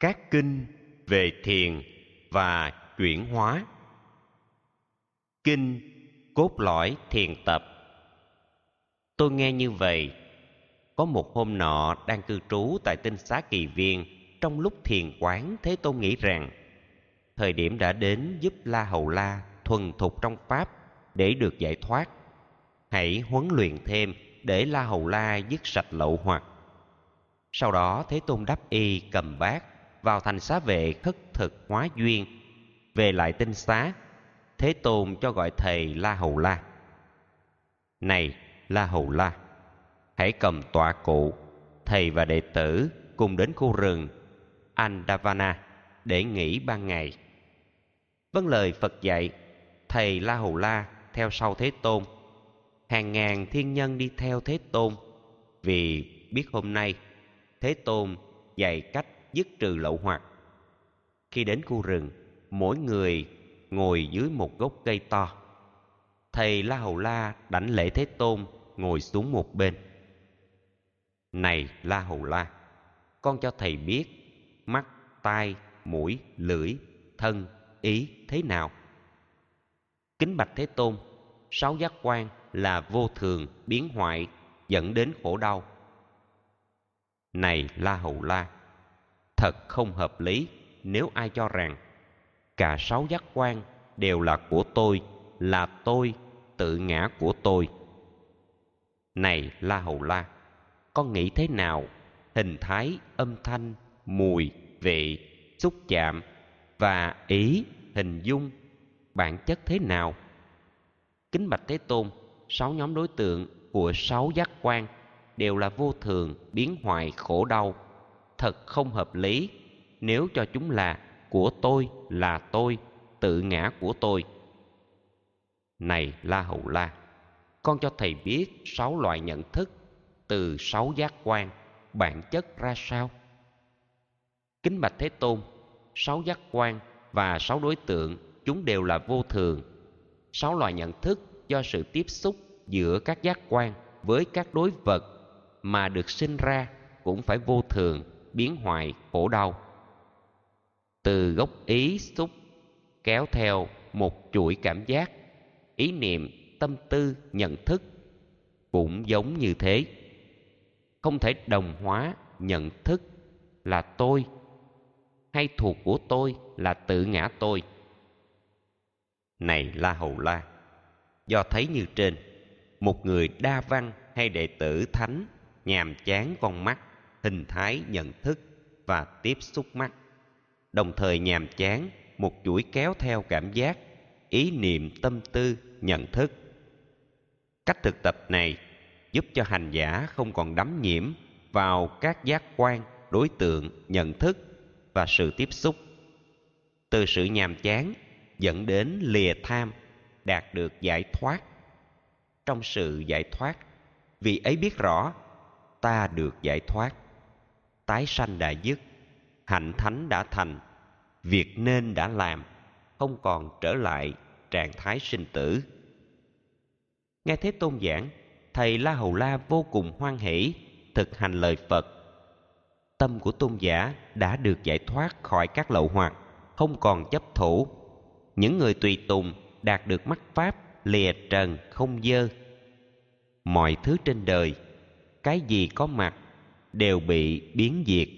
các kinh về thiền và chuyển hóa. Kinh cốt lõi thiền tập. Tôi nghe như vậy, có một hôm nọ đang cư trú tại tinh xá kỳ viên trong lúc thiền quán thế tôn nghĩ rằng, thời điểm đã đến giúp la hầu la thuần thục trong pháp để được giải thoát, hãy huấn luyện thêm để la hầu la dứt sạch lậu hoặc. Sau đó thế tôn đắp y cầm bát vào thành xá vệ khất thực hóa duyên, về lại tinh xá, thế tôn cho gọi thầy la hầu la. Này, la hầu la, hãy cầm tọa cụ, thầy và đệ tử cùng đến khu rừng andavana để nghỉ ban ngày. Vâng lời phật dạy, thầy la hầu la theo sau thế tôn. Hàng ngàn thiên nhân đi theo thế tôn, vì biết hôm nay thế tôn dạy cách dứt trừ lậu hoặc. Khi đến khu rừng, mỗi người ngồi dưới một gốc cây to. Thầy la hầu la đảnh lễ thế tôn ngồi xuống một bên. Này la hầu la, con cho thầy biết mắt, tai, mũi, lưỡi, thân ý thế nào. Kính bạch thế tôn, sáu giác quan là vô thường, biến hoại, dẫn đến khổ đau. Này la hầu la thật không hợp lý, nếu ai cho rằng cả sáu giác quan đều là của tôi, là tôi, tự ngã của tôi. Này la hầu la con nghĩ thế nào? Hình thái, âm thanh, mùi, vị, xúc chạm và ý, hình dung, bản chất thế nào? Kính bạch thế tôn, sáu nhóm đối tượng của sáu giác quan đều là vô thường, biến hoại khổ đau thật không hợp lý. Nếu cho chúng là của tôi, là tôi, tự ngã của tôi. Này la hầu la, con cho thầy biết sáu loại nhận thức từ sáu giác quan, bản chất ra sao? Kính bạch thế tôn, sáu giác quan và sáu đối tượng, chúng đều là vô thường. Sáu loại nhận thức do sự tiếp xúc giữa các giác quan với các đối vật mà được sinh ra cũng phải vô thường biến hoại khổ đau. Từ gốc ý xúc kéo theo một chuỗi cảm giác, ý niệm, tâm tư, nhận thức cũng giống như thế. Không thể đồng hóa nhận thức là tôi, hay thuộc của tôi là tự ngã tôi. Này la hầu la, do thấy như trên, một người đa văn hay đệ tử thánh nhàm chán con mắt hình thái nhận thức và tiếp xúc mắt. Đồng thời nhàm chán, một chuỗi kéo theo cảm giác, ý niệm, tâm tư, nhận thức. Cách thực tập này giúp cho hành giả không còn đắm nhiễm vào các giác quan, đối tượng, nhận thức và sự tiếp xúc. Từ sự nhàm chán dẫn đến lìa tham đạt được giải thoát. Trong sự giải thoát, vì ấy biết rõ, ta được giải thoát tái sanh đã dứt hạnh thánh đã thành, việc nên đã làm, không còn trở lại trạng thái sinh tử. Nghe thế tôn giảng, thầy la hầu la vô cùng hoan hỷ, thực hành lời phật. Tâm của tôn giả đã được giải thoát khỏi các lậu hoặc, không còn chấp thủ. Những người tùy tùng đạt được mắt pháp, lìa trần, không dơ. Mọi thứ trên đời, cái gì có mặt đều bị biến diệt.